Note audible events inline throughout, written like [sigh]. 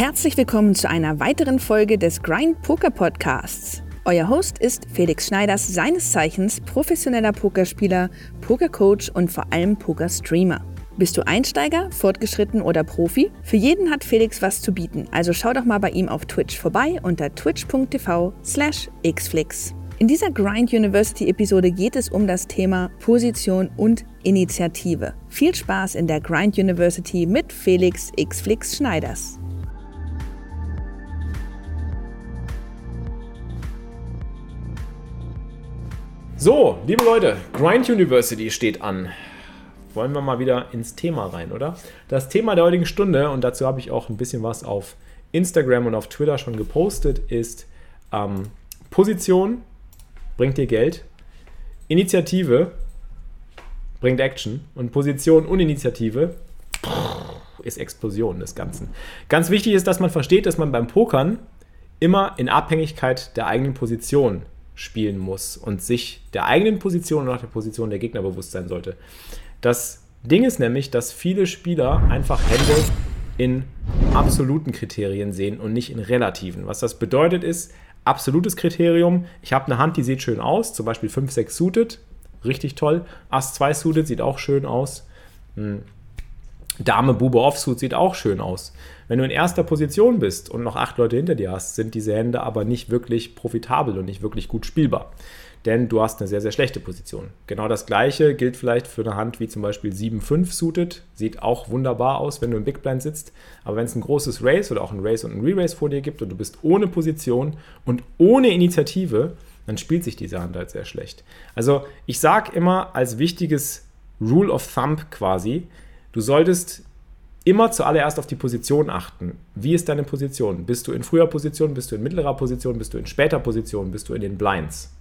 Herzlich willkommen zu einer weiteren Folge des Grind Poker Podcasts. Euer Host ist Felix Schneiders, seines Zeichens professioneller Pokerspieler, Pokercoach und vor allem Pokerstreamer. Bist du Einsteiger, fortgeschritten oder Profi? Für jeden hat Felix was zu bieten, also schau doch mal bei ihm auf Twitch vorbei unter twitch.tv slash xflix. In dieser Grind University Episode geht es um das Thema Position und Initiative. Viel Spaß in der Grind University mit Felix Xflix Schneiders. So, liebe Leute, Grind University steht an. Wollen wir mal wieder ins Thema rein, oder? Das Thema der heutigen Stunde, und dazu habe ich auch ein bisschen was auf Instagram und auf Twitter schon gepostet, ist ähm, Position bringt dir Geld, Initiative bringt Action und Position und Initiative ist Explosion des Ganzen. Ganz wichtig ist, dass man versteht, dass man beim Pokern immer in Abhängigkeit der eigenen Position spielen muss und sich der eigenen Position und auch der Position der Gegner bewusst sein sollte. Das Ding ist nämlich, dass viele Spieler einfach Hände in absoluten Kriterien sehen und nicht in relativen. Was das bedeutet ist, absolutes Kriterium, ich habe eine Hand, die sieht schön aus, zum Beispiel 5, 6 suited, richtig toll. Ass 2 suited sieht auch schön aus. Hm. Dame Bube Offsuit sieht auch schön aus. Wenn du in erster Position bist und noch acht Leute hinter dir hast, sind diese Hände aber nicht wirklich profitabel und nicht wirklich gut spielbar. Denn du hast eine sehr, sehr schlechte Position. Genau das gleiche gilt vielleicht für eine Hand wie zum Beispiel 7-5 suited. Sieht auch wunderbar aus, wenn du im Big Blind sitzt. Aber wenn es ein großes Race oder auch ein Race und ein Re-Race vor dir gibt und du bist ohne Position und ohne Initiative, dann spielt sich diese Hand halt sehr schlecht. Also ich sage immer als wichtiges Rule of Thumb quasi, Du solltest immer zuallererst auf die Position achten. Wie ist deine Position? Bist du in früher Position, bist du in mittlerer Position, bist du in später Position, bist du in den Blinds?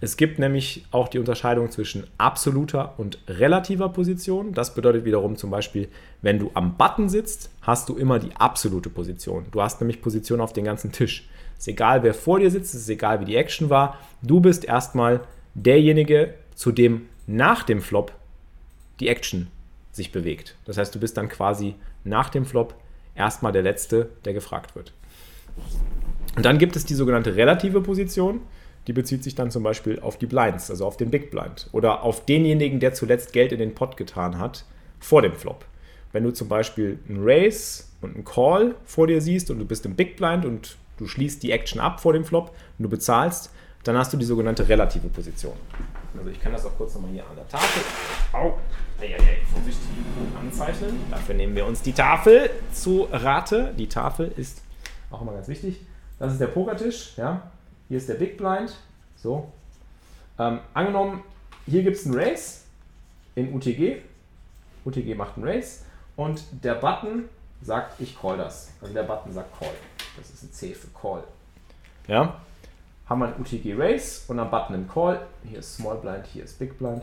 Es gibt nämlich auch die Unterscheidung zwischen absoluter und relativer Position. Das bedeutet wiederum zum Beispiel, wenn du am Button sitzt, hast du immer die absolute Position. Du hast nämlich Position auf den ganzen Tisch. Ist egal, wer vor dir sitzt, es ist egal, wie die Action war. Du bist erstmal derjenige, zu dem nach dem Flop die Action sich bewegt. Das heißt, du bist dann quasi nach dem Flop erstmal der Letzte, der gefragt wird. Und dann gibt es die sogenannte relative Position. Die bezieht sich dann zum Beispiel auf die Blinds, also auf den Big Blind oder auf denjenigen, der zuletzt Geld in den Pot getan hat, vor dem Flop. Wenn du zum Beispiel einen Race und einen Call vor dir siehst und du bist im Big Blind und du schließt die Action ab vor dem Flop und du bezahlst, dann hast du die sogenannte relative Position. Also ich kann das auch kurz nochmal hier an der Tafel. Au! Eieiei, vorsichtig anzeichnen. Dafür nehmen wir uns die Tafel zu Rate. Die Tafel ist auch immer ganz wichtig. Das ist der Pokertisch. Ja? Hier ist der Big Blind. So. Ähm, angenommen, hier gibt es einen Race in UTG. UTG macht einen Race. Und der Button sagt, ich call das. Also der Button sagt Call. Das ist ein C für Call. Ja? Haben wir einen UTG Race und am Button einen Call. Hier ist Small Blind, hier ist Big Blind.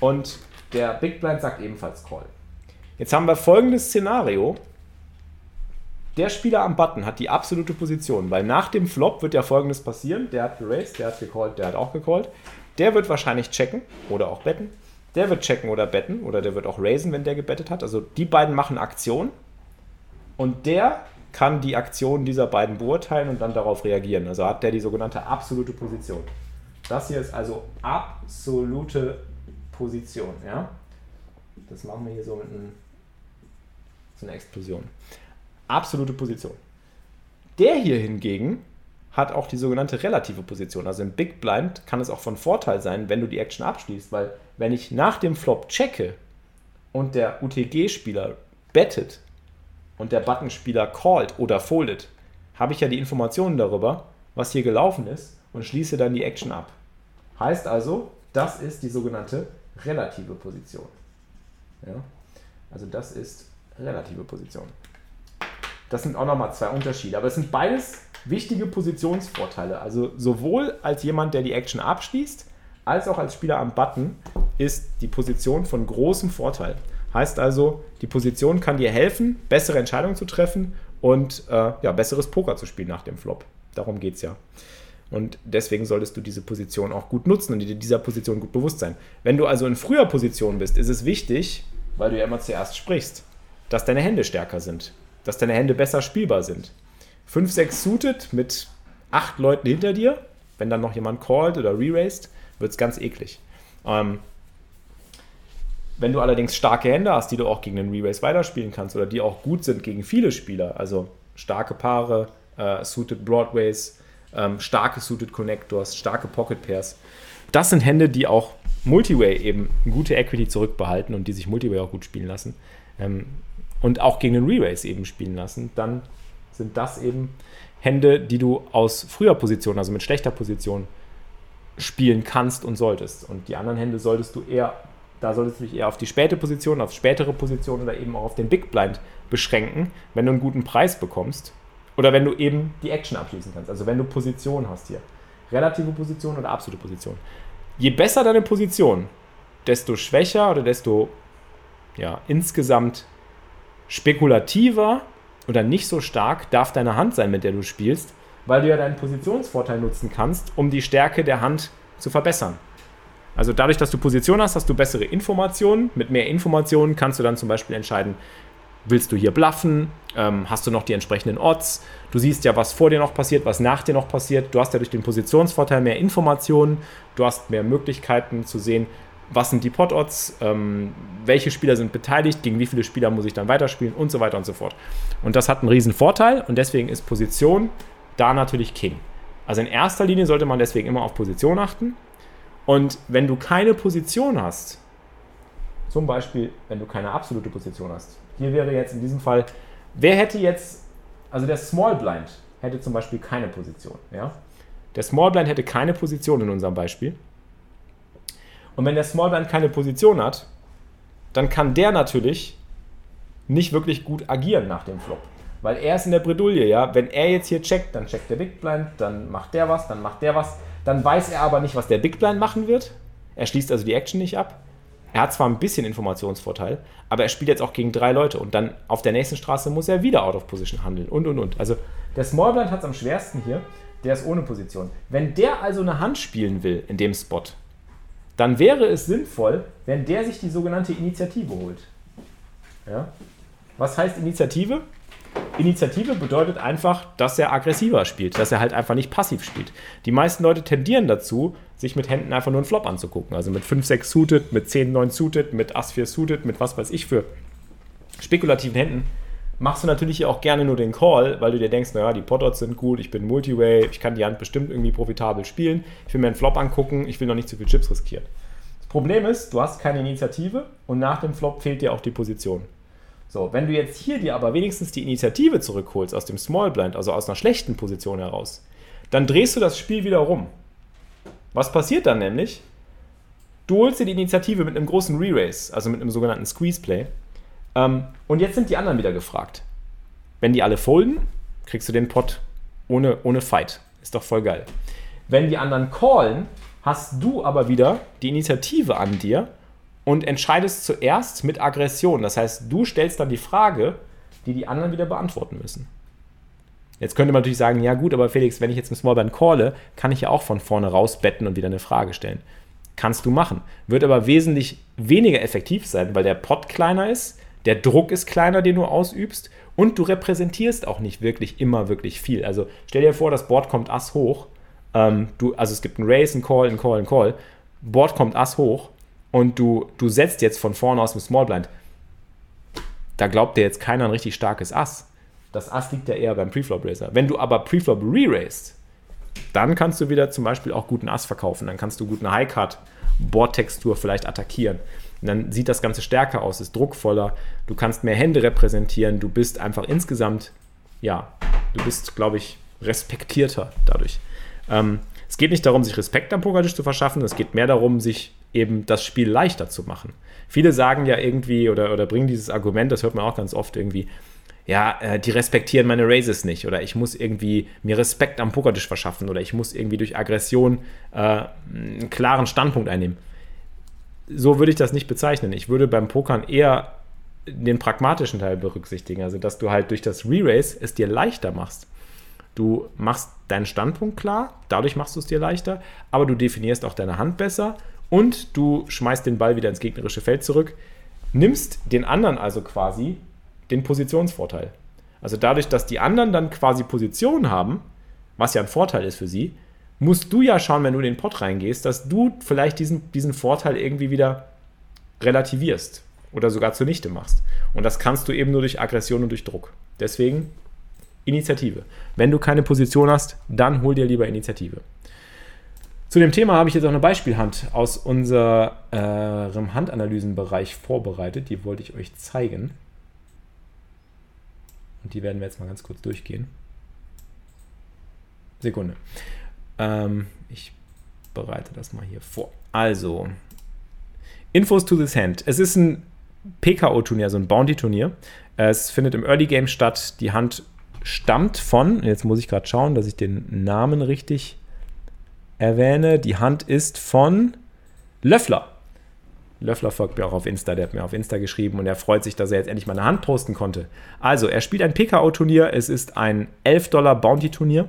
Und der Big Blind sagt ebenfalls Call. Jetzt haben wir folgendes Szenario. Der Spieler am Button hat die absolute Position, weil nach dem Flop wird ja folgendes passieren. Der hat geraced, der hat gecallt, der hat auch gecallt. Der wird wahrscheinlich checken oder auch betten. Der wird checken oder betten oder der wird auch raisen, wenn der gebettet hat. Also die beiden machen Aktion und der kann die Aktion dieser beiden beurteilen und dann darauf reagieren. Also hat der die sogenannte absolute Position. Das hier ist also absolute Position. Ja? Das machen wir hier so mit einem, so einer Explosion. Absolute Position. Der hier hingegen hat auch die sogenannte relative Position. Also im Big Blind kann es auch von Vorteil sein, wenn du die Action abschließt, weil wenn ich nach dem Flop checke und der UTG-Spieler bettet und der Button-Spieler callt oder foldet, habe ich ja die Informationen darüber, was hier gelaufen ist und schließe dann die Action ab. Heißt also, das ist die sogenannte relative Position. Ja? Also das ist relative Position. Das sind auch nochmal zwei Unterschiede, aber es sind beides wichtige Positionsvorteile. Also sowohl als jemand, der die Action abschließt, als auch als Spieler am Button ist die Position von großem Vorteil. Heißt also, die Position kann dir helfen, bessere Entscheidungen zu treffen und äh, ja, besseres Poker zu spielen nach dem Flop. Darum geht es ja. Und deswegen solltest du diese Position auch gut nutzen und dir dieser Position gut bewusst sein. Wenn du also in früher Position bist, ist es wichtig, weil du ja immer zuerst sprichst, dass deine Hände stärker sind. dass deine Hände besser spielbar sind. 5, 6 suited mit 8 Leuten hinter dir, wenn dann noch jemand called oder re-raced, wird es ganz eklig. Ähm, wenn du allerdings starke Hände hast, die du auch gegen den Re-Race weiterspielen kannst oder die auch gut sind gegen viele Spieler, also starke Paare, äh, Suited Broadways, ähm, starke Suited Connectors, starke Pocket Pairs, das sind Hände, die auch Multiway eben gute Equity zurückbehalten und die sich Multiway auch gut spielen lassen ähm, und auch gegen den Re-Race eben spielen lassen, dann sind das eben Hände, die du aus früher Position, also mit schlechter Position, spielen kannst und solltest. Und die anderen Hände solltest du eher, da solltest du dich eher auf die späte Position, auf spätere Position oder eben auch auf den Big Blind beschränken, wenn du einen guten Preis bekommst. Oder wenn du eben die Action abschließen kannst. Also wenn du Position hast hier. Relative Position oder absolute Position. Je besser deine Position, desto schwächer oder desto ja, insgesamt spekulativer oder nicht so stark darf deine Hand sein, mit der du spielst, weil du ja deinen Positionsvorteil nutzen kannst, um die Stärke der Hand zu verbessern. Also dadurch, dass du Position hast, hast du bessere Informationen. Mit mehr Informationen kannst du dann zum Beispiel entscheiden, willst du hier bluffen? Ähm, hast du noch die entsprechenden Odds? Du siehst ja, was vor dir noch passiert, was nach dir noch passiert. Du hast ja durch den Positionsvorteil mehr Informationen. Du hast mehr Möglichkeiten zu sehen, was sind die Pot-Odds, ähm, welche Spieler sind beteiligt, gegen wie viele Spieler muss ich dann weiterspielen und so weiter und so fort. Und das hat einen riesen Vorteil und deswegen ist Position da natürlich King. Also in erster Linie sollte man deswegen immer auf Position achten. Und wenn du keine Position hast, zum Beispiel, wenn du keine absolute Position hast, hier wäre jetzt in diesem Fall, wer hätte jetzt, also der Small Blind hätte zum Beispiel keine Position. Ja? Der Small Blind hätte keine Position in unserem Beispiel. Und wenn der Small Blind keine Position hat, dann kann der natürlich nicht wirklich gut agieren nach dem Flop. Weil er ist in der Bredouille, ja. Wenn er jetzt hier checkt, dann checkt der Big Blind, dann macht der was, dann macht der was. Dann weiß er aber nicht, was der Big Blind machen wird. Er schließt also die Action nicht ab. Er hat zwar ein bisschen Informationsvorteil, aber er spielt jetzt auch gegen drei Leute und dann auf der nächsten Straße muss er wieder out of position handeln und und und. Also der Small Blind hat es am schwersten hier, der ist ohne Position. Wenn der also eine Hand spielen will in dem Spot, dann wäre es sinnvoll, wenn der sich die sogenannte Initiative holt. Ja? Was heißt Initiative? Initiative bedeutet einfach, dass er aggressiver spielt, dass er halt einfach nicht passiv spielt. Die meisten Leute tendieren dazu, sich mit Händen einfach nur einen Flop anzugucken. Also mit 5, 6 suited, mit 10, 9 suited, mit Ass 4 suited, mit was weiß ich für spekulativen Händen. Machst du natürlich auch gerne nur den Call, weil du dir denkst, naja, die Potodds sind gut, ich bin Multiway, ich kann die Hand bestimmt irgendwie profitabel spielen, ich will mir einen Flop angucken, ich will noch nicht zu viel Chips riskieren. Das Problem ist, du hast keine Initiative und nach dem Flop fehlt dir auch die Position. So, wenn du jetzt hier dir aber wenigstens die Initiative zurückholst aus dem Small Blind, also aus einer schlechten Position heraus, dann drehst du das Spiel wieder rum. Was passiert dann nämlich? Du holst dir die Initiative mit einem großen Re-Race, also mit einem sogenannten Squeeze Play. Ähm, und jetzt sind die anderen wieder gefragt. Wenn die alle folden, kriegst du den Pot ohne, ohne Fight. Ist doch voll geil. Wenn die anderen callen, hast du aber wieder die Initiative an dir und entscheidest zuerst mit Aggression. Das heißt, du stellst dann die Frage, die die anderen wieder beantworten müssen. Jetzt könnte man natürlich sagen, ja gut, aber Felix, wenn ich jetzt einen Smallband calle, kann ich ja auch von vorne raus betten und wieder eine Frage stellen. Kannst du machen. Wird aber wesentlich weniger effektiv sein, weil der Pot kleiner ist, der Druck ist kleiner, den du ausübst und du repräsentierst auch nicht wirklich immer wirklich viel. Also stell dir vor, das Board kommt Ass hoch. Ähm, du, also es gibt einen Race, einen Call, einen Call, einen Call. Board kommt Ass hoch und du, du setzt jetzt von vorne aus dem Small Blind, da glaubt dir jetzt keiner ein richtig starkes Ass. Das Ass liegt ja eher beim Preflop Racer. Wenn du aber Preflop re-raced, dann kannst du wieder zum Beispiel auch guten Ass verkaufen. Dann kannst du gut eine High-Cut, Boardtextur vielleicht attackieren. Und dann sieht das Ganze stärker aus, ist druckvoller. Du kannst mehr Hände repräsentieren. Du bist einfach insgesamt, ja, du bist, glaube ich, respektierter dadurch. Ähm, es geht nicht darum, sich Respekt am Pokertisch zu verschaffen. Es geht mehr darum, sich eben das Spiel leichter zu machen. Viele sagen ja irgendwie oder, oder bringen dieses Argument, das hört man auch ganz oft irgendwie, ja, äh, die respektieren meine Raises nicht oder ich muss irgendwie mir Respekt am Pokertisch verschaffen oder ich muss irgendwie durch Aggression äh, einen klaren Standpunkt einnehmen. So würde ich das nicht bezeichnen. Ich würde beim Pokern eher den pragmatischen Teil berücksichtigen, also dass du halt durch das Re-Race es dir leichter machst. Du machst deinen Standpunkt klar, dadurch machst du es dir leichter, aber du definierst auch deine Hand besser und du schmeißt den Ball wieder ins gegnerische Feld zurück, nimmst den anderen also quasi den Positionsvorteil. Also dadurch, dass die anderen dann quasi Position haben, was ja ein Vorteil ist für sie, musst du ja schauen, wenn du in den Pot reingehst, dass du vielleicht diesen, diesen Vorteil irgendwie wieder relativierst oder sogar zunichte machst. Und das kannst du eben nur durch Aggression und durch Druck. Deswegen Initiative. Wenn du keine Position hast, dann hol dir lieber Initiative. Zu dem Thema habe ich jetzt auch eine Beispielhand aus unserem Handanalysenbereich vorbereitet. Die wollte ich euch zeigen. Und die werden wir jetzt mal ganz kurz durchgehen. Sekunde. Ähm, ich bereite das mal hier vor. Also, Infos to this Hand. Es ist ein PKO-Turnier, so ein Bounty-Turnier. Es findet im Early Game statt. Die Hand stammt von, jetzt muss ich gerade schauen, dass ich den Namen richtig erwähne. Die Hand ist von Löffler. Löffler folgt mir auch auf Insta, der hat mir auf Insta geschrieben und er freut sich, dass er jetzt endlich mal eine Hand posten konnte. Also, er spielt ein PKO-Turnier. Es ist ein 11 Dollar Bounty-Turnier.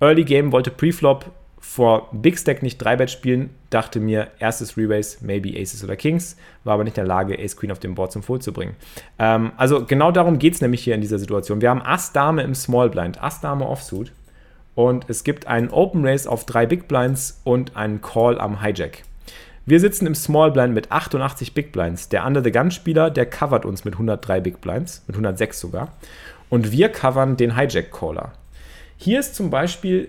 Early Game wollte Preflop vor Big Stack nicht 3-Bet spielen, dachte mir, erstes Re-Race, maybe Aces oder Kings, war aber nicht in der Lage, Ace Queen auf dem Board zum Fold zu bringen. Ähm, also genau darum geht es nämlich hier in dieser Situation. Wir haben Ass Dame im Small Blind, Ass Dame Offsuit und es gibt einen Open Race auf drei Big Blinds und einen Call am Hijack. Wir sitzen im Small Blind mit 88 Big Blinds. Der Under the Gun Spieler, der covert uns mit 103 Big Blinds, mit 106 sogar. Und wir covern den Hijack Caller. Hier ist zum Beispiel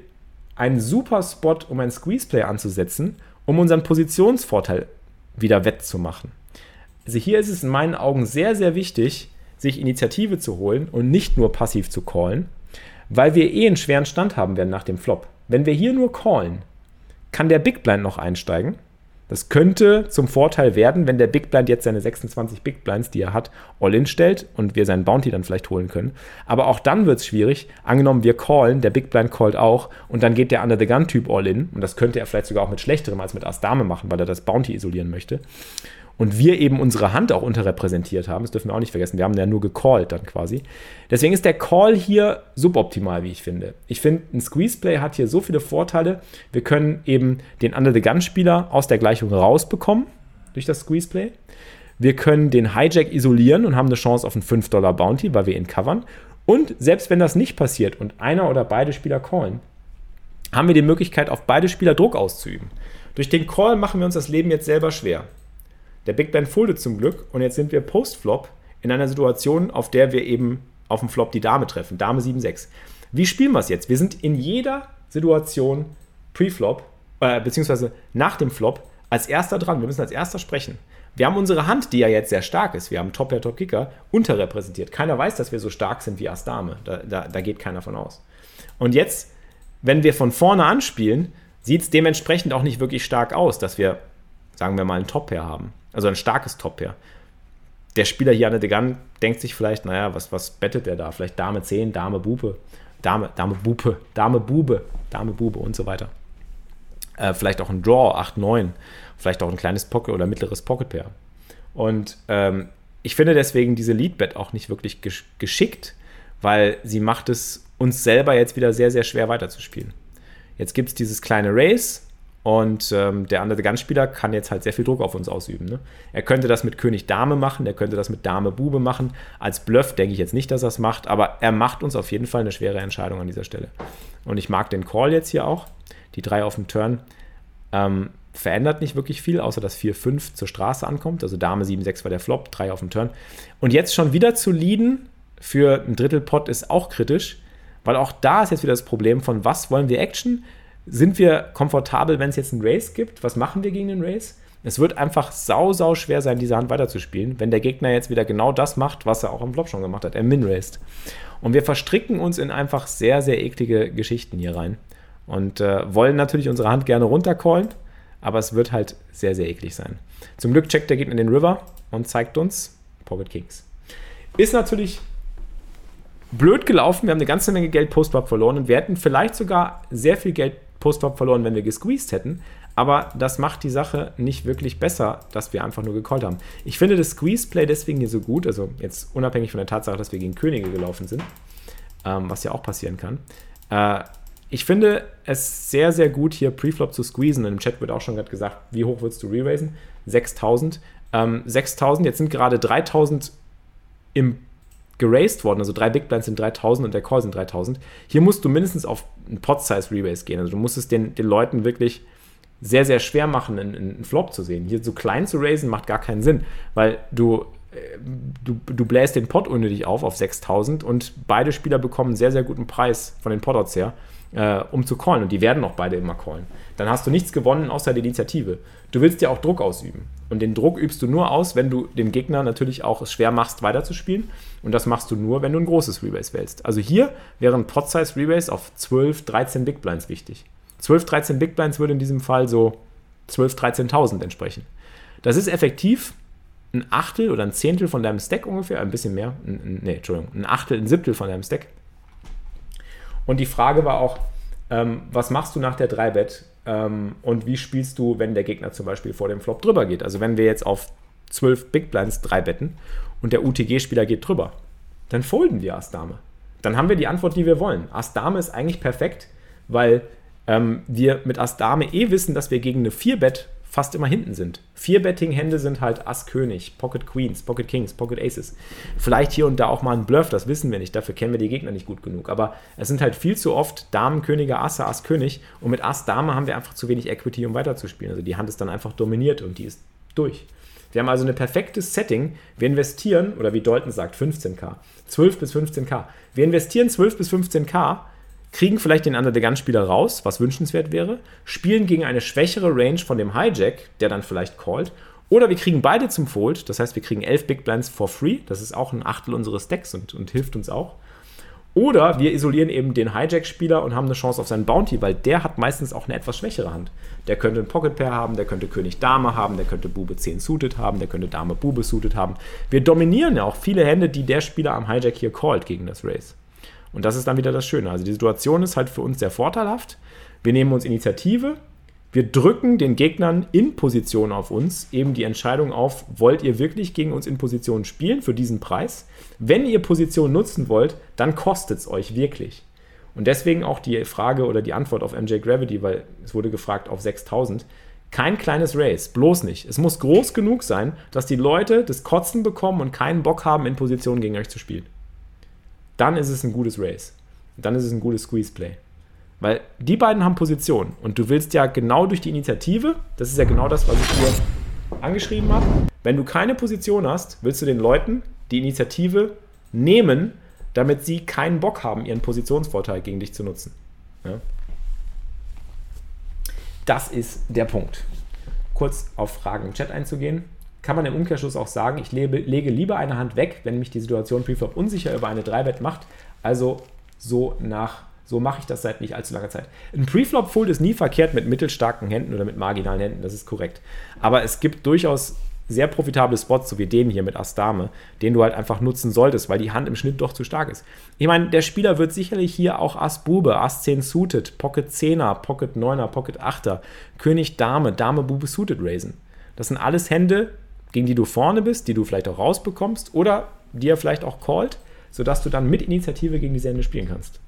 ein super Spot, um ein Squeeze-Play anzusetzen, um unseren Positionsvorteil wieder wettzumachen. Also hier ist es in meinen Augen sehr, sehr wichtig, sich Initiative zu holen und nicht nur passiv zu callen, weil wir eh einen schweren Stand haben werden nach dem Flop. Wenn wir hier nur callen, kann der Big Blind noch einsteigen das könnte zum Vorteil werden, wenn der Big Blind jetzt seine 26 Big Blinds, die er hat, all-in stellt und wir seinen Bounty dann vielleicht holen können. Aber auch dann wird es schwierig. Angenommen, wir callen, der Big Blind callt auch und dann geht der Under the Gun-Typ all-in und das könnte er vielleicht sogar auch mit schlechterem als mit Ass-Dame machen, weil er das Bounty isolieren möchte und wir eben unsere Hand auch unterrepräsentiert haben, das dürfen wir auch nicht vergessen, wir haben ja nur gecallt dann quasi. Deswegen ist der Call hier suboptimal, wie ich finde. Ich finde, ein Squeeze-Play hat hier so viele Vorteile. Wir können eben den Under-the-Gun-Spieler aus der Gleichung rausbekommen durch das Squeeze-Play. Wir können den Hijack isolieren und haben eine Chance auf einen 5-Dollar-Bounty, weil wir ihn covern. Und selbst wenn das nicht passiert und einer oder beide Spieler callen, haben wir die Möglichkeit, auf beide Spieler Druck auszuüben. Durch den Call machen wir uns das Leben jetzt selber schwer. Der Big Ben foldet zum Glück und jetzt sind wir Post-Flop in einer Situation, auf der wir eben auf dem Flop die Dame treffen. Dame 7-6. Wie spielen wir es jetzt? Wir sind in jeder Situation Pre-Flop, äh, beziehungsweise nach dem Flop, als erster dran. Wir müssen als erster sprechen. Wir haben unsere Hand, die ja jetzt sehr stark ist, wir haben Top-Pair, Top-Kicker, unterrepräsentiert. Keiner weiß, dass wir so stark sind wie Ass-Dame. Da, da, da geht keiner von aus. Und jetzt, wenn wir von vorne anspielen, sieht es dementsprechend auch nicht wirklich stark aus, dass wir, sagen wir mal, ein Top-Pair haben. Also ein starkes Top-Pair. Der Spieler hier an der Gun denkt sich vielleicht, naja, was, was bettet der da? Vielleicht Dame 10, Dame Bupe, Dame, Dame Bupe, Dame Bube, Dame Bube und so weiter. Äh, vielleicht auch ein Draw, 8, 9. Vielleicht auch ein kleines Pocket oder mittleres Pocket-Pair. Und ähm, ich finde deswegen diese Leadbet auch nicht wirklich gesch geschickt, weil sie macht es uns selber jetzt wieder sehr, sehr schwer weiterzuspielen. Jetzt gibt es dieses kleine Race, und ähm, der andere Gun-Spieler kann jetzt halt sehr viel Druck auf uns ausüben. Ne? Er könnte das mit König Dame machen, er könnte das mit Dame Bube machen. Als Bluff denke ich jetzt nicht, dass er es macht, aber er macht uns auf jeden Fall eine schwere Entscheidung an dieser Stelle. Und ich mag den Call jetzt hier auch. Die drei auf dem Turn ähm, verändert nicht wirklich viel, außer dass 4-5 zur Straße ankommt. Also Dame 7-6 war der Flop, 3 auf dem Turn. Und jetzt schon wieder zu leaden für ein Drittelpot ist auch kritisch, weil auch da ist jetzt wieder das Problem von was wollen wir Action? Sind wir komfortabel, wenn es jetzt einen Race gibt? Was machen wir gegen den Race? Es wird einfach sau, sau schwer sein, diese Hand weiterzuspielen, wenn der Gegner jetzt wieder genau das macht, was er auch im Flop schon gemacht hat. Er min-raced. Und wir verstricken uns in einfach sehr, sehr eklige Geschichten hier rein. Und äh, wollen natürlich unsere Hand gerne runtercallen, aber es wird halt sehr, sehr eklig sein. Zum Glück checkt der Gegner den River und zeigt uns Pocket Kings. Ist natürlich blöd gelaufen. Wir haben eine ganze Menge Geld Postwap verloren und wir hätten vielleicht sogar sehr viel Geld Postflop verloren, wenn wir gesqueezed hätten. Aber das macht die Sache nicht wirklich besser, dass wir einfach nur gecallt haben. Ich finde das Squeeze-Play deswegen hier so gut, also jetzt unabhängig von der Tatsache, dass wir gegen Könige gelaufen sind, ähm, was ja auch passieren kann. Äh, ich finde es sehr, sehr gut, hier Preflop zu squeezen. Im Chat wird auch schon gerade gesagt, wie hoch würdest du re-raisen? 6000. Ähm, 6000, jetzt sind gerade 3000 im geraced worden, also drei Big Blinds sind 3000 und der Call sind 3000. Hier musst du mindestens auf einen Pot-Size-Rebase gehen. Also du musst es den, den Leuten wirklich sehr, sehr schwer machen, einen, einen Flop zu sehen. Hier so klein zu raisen macht gar keinen Sinn, weil du, du, du bläst den Pot unnötig auf auf 6000 und beide Spieler bekommen einen sehr, sehr guten Preis von den Potouts her, äh, um zu callen. Und die werden auch beide immer callen. Dann hast du nichts gewonnen außer der Initiative. Du willst ja auch Druck ausüben. Und den Druck übst du nur aus, wenn du dem Gegner natürlich auch es schwer machst, weiterzuspielen. Und das machst du nur, wenn du ein großes Rebase wählst. Also hier wäre ein Pot-Size Rebase auf 12, 13 Big Blinds wichtig. 12, 13 Big Blinds würde in diesem Fall so 12, 13.000 entsprechen. Das ist effektiv ein Achtel oder ein Zehntel von deinem Stack ungefähr, ein bisschen mehr, nee, Entschuldigung, ein Achtel, ein Siebtel von deinem Stack. Und die Frage war auch, ähm, was machst du nach der 3-Bet ähm, und wie spielst du, wenn der Gegner zum Beispiel vor dem Flop drüber geht? Also wenn wir jetzt auf 12 Big Blinds 3 betten und der UTG-Spieler geht drüber, dann folden wir Ass Dame. Dann haben wir die Antwort, die wir wollen. Ass Dame ist eigentlich perfekt, weil ähm, wir mit Ass Dame eh wissen, dass wir gegen eine 4-Bet fast immer hinten sind. 4-Betting-Hände sind halt Ass König, Pocket Queens, Pocket Kings, Pocket Aces. Vielleicht hier und da auch mal ein Bluff, das wissen wir nicht, dafür kennen wir die Gegner nicht gut genug. Aber es sind halt viel zu oft Damen, Könige, Asse, Ass, König. Und mit Ass, Dame haben wir einfach zu wenig Equity, um weiterzuspielen. Also die Hand ist dann einfach dominiert und die ist durch. Wir haben also ein perfektes Setting. Wir investieren, oder wie Dalton sagt, 15k. 12 bis 15k. Wir investieren 12 bis 15k kriegen vielleicht den Under the Gun Spieler raus, was wünschenswert wäre, spielen gegen eine schwächere Range von dem Hijack, der dann vielleicht callt, oder wir kriegen beide zum Fold, das heißt, wir kriegen 11 Big Blinds for free, das ist auch ein Achtel unseres Decks und, und hilft uns auch. Oder wir isolieren eben den Hijack-Spieler und haben eine Chance auf seinen Bounty, weil der hat meistens auch eine etwas schwächere Hand. Der könnte ein Pocket Pair haben, der könnte König Dame haben, der könnte Bube 10 suited haben, der könnte Dame Bube suited haben. Wir dominieren ja auch viele Hände, die der Spieler am Hijack hier callt gegen das Race. Und das ist dann wieder das Schöne. Also die Situation ist halt für uns sehr vorteilhaft. Wir nehmen uns Initiative, wir drücken den Gegnern in Position auf uns eben die Entscheidung auf, wollt ihr wirklich gegen uns in Position spielen für diesen Preis? Wenn ihr Position nutzen wollt, dann kostet es euch wirklich. Und deswegen auch die Frage oder die Antwort auf MJ Gravity, weil es wurde gefragt auf 6000. Kein kleines Race, bloß nicht. Es muss groß genug sein, dass die Leute das Kotzen bekommen und keinen Bock haben, in Position gegen euch zu spielen dann ist es ein gutes Race. Dann ist es ein gutes Squeeze-Play. Weil die beiden haben Position und du willst ja genau durch die Initiative, das ist ja genau das, was ich hier angeschrieben habe, wenn du keine Position hast, willst du den Leuten die Initiative nehmen, damit sie keinen Bock haben, ihren Positionsvorteil gegen dich zu nutzen. Ja? Das ist der Punkt. Kurz auf Fragen im Chat einzugehen kann man im Umkehrschluss auch sagen, ich lebe, lege lieber eine Hand weg, wenn mich die Situation Preflop unsicher über eine 3-Bet macht. Also so nach, so mache ich das seit nicht allzu langer Zeit. Ein Preflop-Fold ist nie verkehrt mit mittelstarken Händen oder mit marginalen Händen, das ist korrekt. Aber es gibt durchaus sehr profitable Spots, so wie den hier mit Ass Dame, den du halt einfach nutzen solltest, weil die Hand im Schnitt doch zu stark ist. Ich meine, der Spieler wird sicherlich hier auch Ass Bube, Ass 10 suited, Pocket 10er, Pocket 9er, Pocket 8er, König Dame, Dame Bube suited raisen. Das sind alles Hände, gegen die du vorne bist, die du vielleicht auch rausbekommst oder die er vielleicht auch callt, sodass du dann mit Initiative gegen die Sende spielen kannst.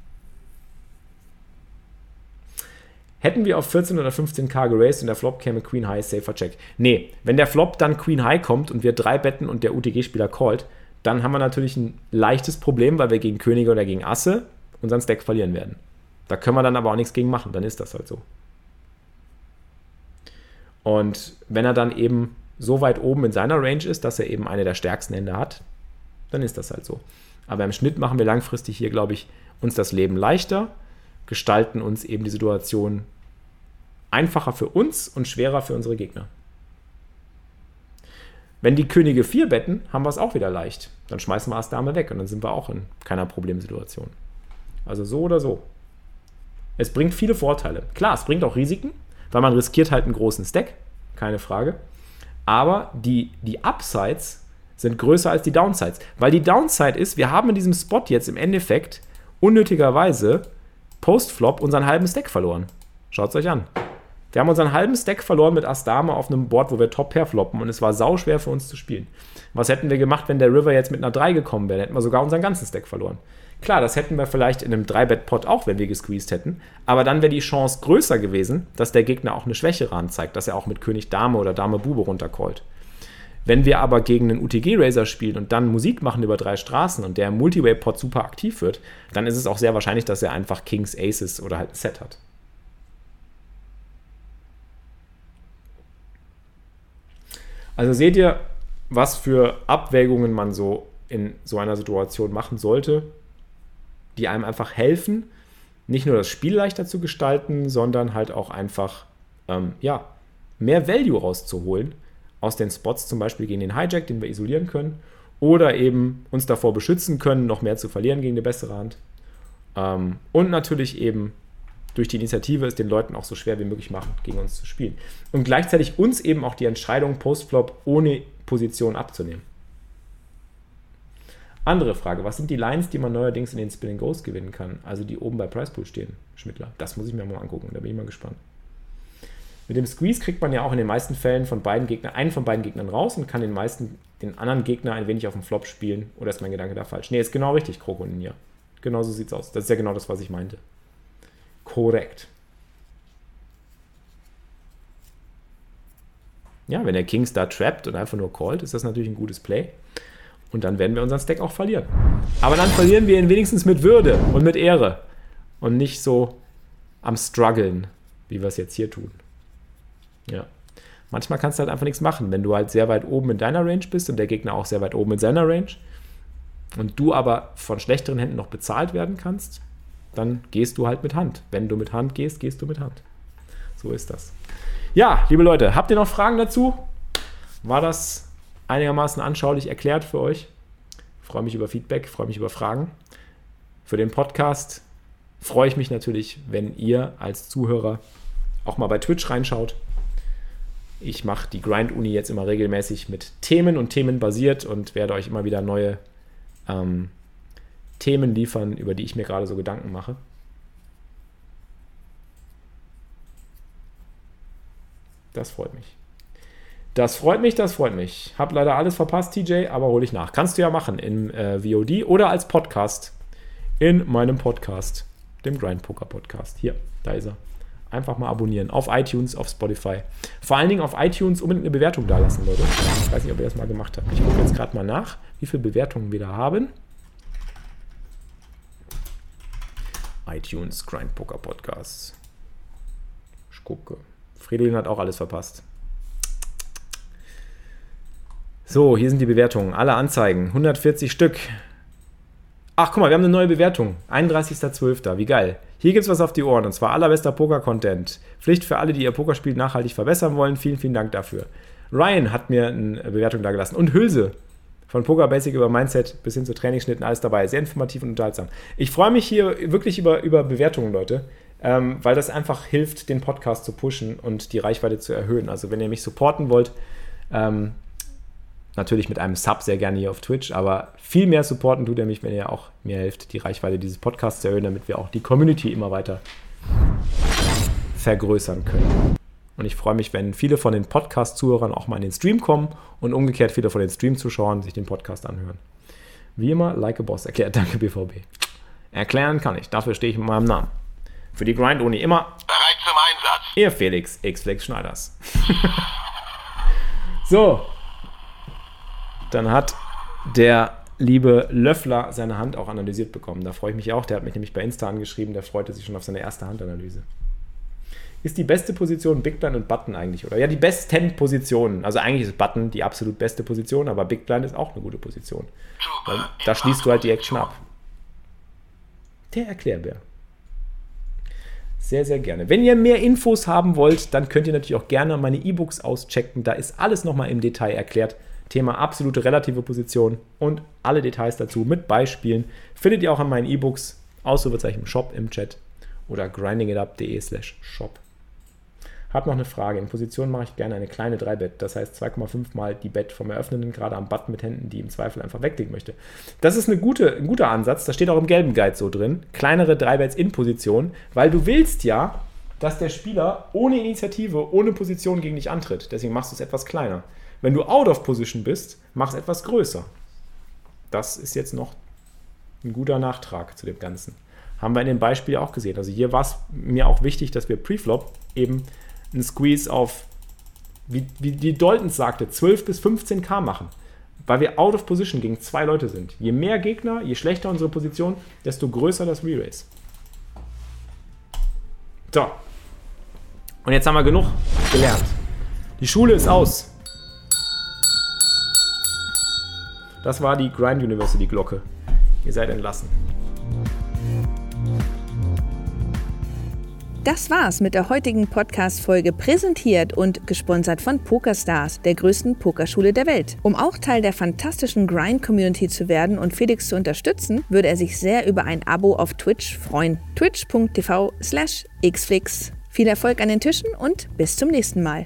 Hätten wir auf 14 oder 15k geraced und der Flop käme Queen High, safer Check. Nee, wenn der Flop dann Queen High kommt und wir drei betten und der UTG-Spieler callt, dann haben wir natürlich ein leichtes Problem, weil wir gegen Könige oder gegen Asse unseren Stack verlieren werden. Da können wir dann aber auch nichts gegen machen, dann ist das halt so. Und wenn er dann eben so weit oben in seiner Range ist, dass er eben eine der stärksten Hände hat, dann ist das halt so. Aber im Schnitt machen wir langfristig hier, glaube ich, uns das Leben leichter, gestalten uns eben die Situation einfacher für uns und schwerer für unsere Gegner. Wenn die Könige 4 betten, haben wir es auch wieder leicht. Dann schmeißen wir Ass Dame weg und dann sind wir auch in keiner Problemsituation. Also so oder so. Es bringt viele Vorteile. Klar, es bringt auch Risiken, weil man riskiert halt einen großen Stack, keine Frage aber die, die Upsides sind größer als die Downsides. Weil die Downside ist, wir haben in diesem Spot jetzt im Endeffekt unnötigerweise Post-Flop unseren halben Stack verloren. Schaut es euch an. Wir haben unseren halben Stack verloren mit Ass Dame auf einem Board, wo wir Top-Pair floppen und es war sauschwer für uns zu spielen. Was hätten wir gemacht, wenn der River jetzt mit einer 3 gekommen wäre? Dann hätten wir sogar unseren ganzen Stack verloren. Klar, das hätten wir vielleicht in einem 3-Bet-Pot auch, wenn wir gesqueezed hätten. Aber dann wäre die Chance größer gewesen, dass der Gegner auch eine schwächere Hand zeigt, dass er auch mit König Dame oder Dame Bube runtercallt. Wenn wir aber gegen einen UTG-Racer spielen und dann Musik machen über drei Straßen und der im Multiway-Pod super aktiv wird, dann ist es auch sehr wahrscheinlich, dass er einfach Kings, Aces oder halt ein Set hat. Also seht ihr, was für Abwägungen man so in so einer Situation machen sollte, die einem einfach helfen, nicht nur das Spiel leichter zu gestalten, sondern halt auch einfach ähm, ja, mehr Value rauszuholen aus den Spots, zum Beispiel gegen den Hijack, den wir isolieren können, oder eben uns davor beschützen können, noch mehr zu verlieren gegen eine bessere Hand. Ähm, und natürlich eben durch die Initiative es den Leuten auch so schwer wie möglich machen, gegen uns zu spielen. Und gleichzeitig uns eben auch die Entscheidung Postflop ohne Position abzunehmen. Andere Frage, was sind die Lines, die man neuerdings in den Spinning Ghosts gewinnen kann? Also die oben bei Price Pool stehen, Schmittler. Das muss ich mir mal angucken, da bin ich mal gespannt. Mit dem Squeeze kriegt man ja auch in den meisten Fällen von beiden Gegnern, einen von beiden Gegnern raus und kann den meisten, den anderen Gegner ein wenig auf dem Flop spielen. Oder ist mein Gedanke da falsch? Nee, ist genau richtig, Kroko Ninja. Genau so sieht's aus. Das ist ja genau das, was ich meinte. Korrekt. Ja, wenn der Kings da trappt und einfach nur callt, ist das natürlich ein gutes Play. Und dann werden wir unseren Stack auch verlieren. Aber dann verlieren wir ihn wenigstens mit Würde und mit Ehre. Und nicht so am struggeln, wie wir es jetzt hier tun. Ja. Manchmal kannst du halt einfach nichts machen. Wenn du halt sehr weit oben in deiner Range bist und der Gegner auch sehr weit oben in seiner Range und du aber von schlechteren Händen noch bezahlt werden kannst, dann gehst du halt mit Hand. Wenn du mit Hand gehst, gehst du mit Hand. So ist das. Ja, liebe Leute, habt ihr noch Fragen dazu? War das einigermaßen anschaulich erklärt für euch? Ich freue mich über Feedback, freue mich über Fragen. Für den Podcast freue ich mich natürlich, wenn ihr als Zuhörer auch mal bei Twitch reinschaut ich mache die Grind-Uni jetzt immer regelmäßig mit Themen und Themen basiert und werde euch immer wieder neue ähm, Themen liefern, über die ich mir gerade so Gedanken mache. Das freut mich. Das freut mich, das freut mich. Hab leider alles verpasst, TJ, aber hole ich nach. Kannst du ja machen im äh, VOD oder als Podcast in meinem Podcast, dem Grind Poker Podcast. Hier, da ist er. Einfach mal abonnieren. Auf iTunes, auf Spotify. Vor allen Dingen auf iTunes unbedingt eine Bewertung da lassen, Leute. Ich weiß nicht, ob ihr das mal gemacht habt. Ich gucke jetzt gerade mal nach, wie viele Bewertungen wir da haben. iTunes, Grind Poker Podcasts. Ich gucke. Fridolin hat auch alles verpasst. So, hier sind die Bewertungen. Alle Anzeigen. 140 Stück. Ach, guck mal, wir haben eine neue Bewertung. 31.12. Wie geil. Hier gibt es was auf die Ohren und zwar allerbester Poker-Content. Pflicht für alle, die ihr Pokerspiel nachhaltig verbessern wollen. Vielen, vielen Dank dafür. Ryan hat mir eine Bewertung da gelassen und Hülse. Von Poker Basic über Mindset bis hin zu Trainingsschnitten, alles dabei. Sehr informativ und unterhaltsam. Ich freue mich hier wirklich über, über Bewertungen, Leute, ähm, weil das einfach hilft, den Podcast zu pushen und die Reichweite zu erhöhen. Also, wenn ihr mich supporten wollt, ähm, Natürlich mit einem Sub sehr gerne hier auf Twitch, aber viel mehr supporten tut er mich, wenn ihr auch mir helft, die Reichweite dieses Podcasts zu erhöhen, damit wir auch die Community immer weiter vergrößern können. Und ich freue mich, wenn viele von den Podcast-Zuhörern auch mal in den Stream kommen und umgekehrt viele von den Stream-Zuschauern sich den Podcast anhören. Wie immer, like a boss erklärt. [laughs] Danke, BVB. Erklären kann ich. Dafür stehe ich mit meinem Namen. Für die Grind-Uni immer bereit zum Einsatz. Ihr Felix X-Flex Schneiders. [laughs] so, dann hat der liebe Löffler seine Hand auch analysiert bekommen. Da freue ich mich auch. Der hat mich nämlich bei Insta angeschrieben. Der freute sich schon auf seine erste Handanalyse. Ist die beste Position Big Blind und Button eigentlich, oder? Ja, die besten Positionen. Also eigentlich ist Button die absolut beste Position, aber Big Blind ist auch eine gute Position. Weil da schließt du halt die Action ab. Der Erklärbär. Sehr, sehr gerne. Wenn ihr mehr Infos haben wollt, dann könnt ihr natürlich auch gerne meine E-Books auschecken. Da ist alles nochmal im Detail erklärt. Thema absolute relative Position und alle Details dazu mit Beispielen findet ihr auch an meinen E-Books, Ausrufezeichen Shop im Chat oder grindingitup.de slash shop. Hab noch eine Frage. In Position mache ich gerne eine kleine 3-Bet, das heißt 2,5 mal die Bet vom Eröffnenden, gerade am Button mit Händen, die im Zweifel einfach weglegen möchte. Das ist eine gute, ein guter Ansatz, das steht auch im gelben Guide so drin. Kleinere 3-Bets in Position, weil du willst ja, dass der Spieler ohne Initiative, ohne Position gegen dich antritt. Deswegen machst du es etwas kleiner. Wenn du out of position bist, mach es etwas größer. Das ist jetzt noch ein guter Nachtrag zu dem Ganzen. Haben wir in dem Beispiel auch gesehen. Also hier war es mir auch wichtig, dass wir Preflop eben einen Squeeze auf wie, wie die Daltons sagte, 12 bis 15k machen. Weil wir out of position gegen zwei Leute sind. Je mehr Gegner, je schlechter unsere Position, desto größer das Re-Race. So. Und jetzt haben wir genug gelernt. Die Schule ist aus. Das war die Grind University Glocke. Ihr seid entlassen. Das war's mit der heutigen Podcast-Folge, präsentiert und gesponsert von PokerStars, der größten Pokerschule der Welt. Um auch Teil der fantastischen Grind-Community zu werden und Felix zu unterstützen, würde er sich sehr über ein Abo auf Twitch freuen. twitch.tv slash xflix. Viel Erfolg an den Tischen und bis zum nächsten Mal.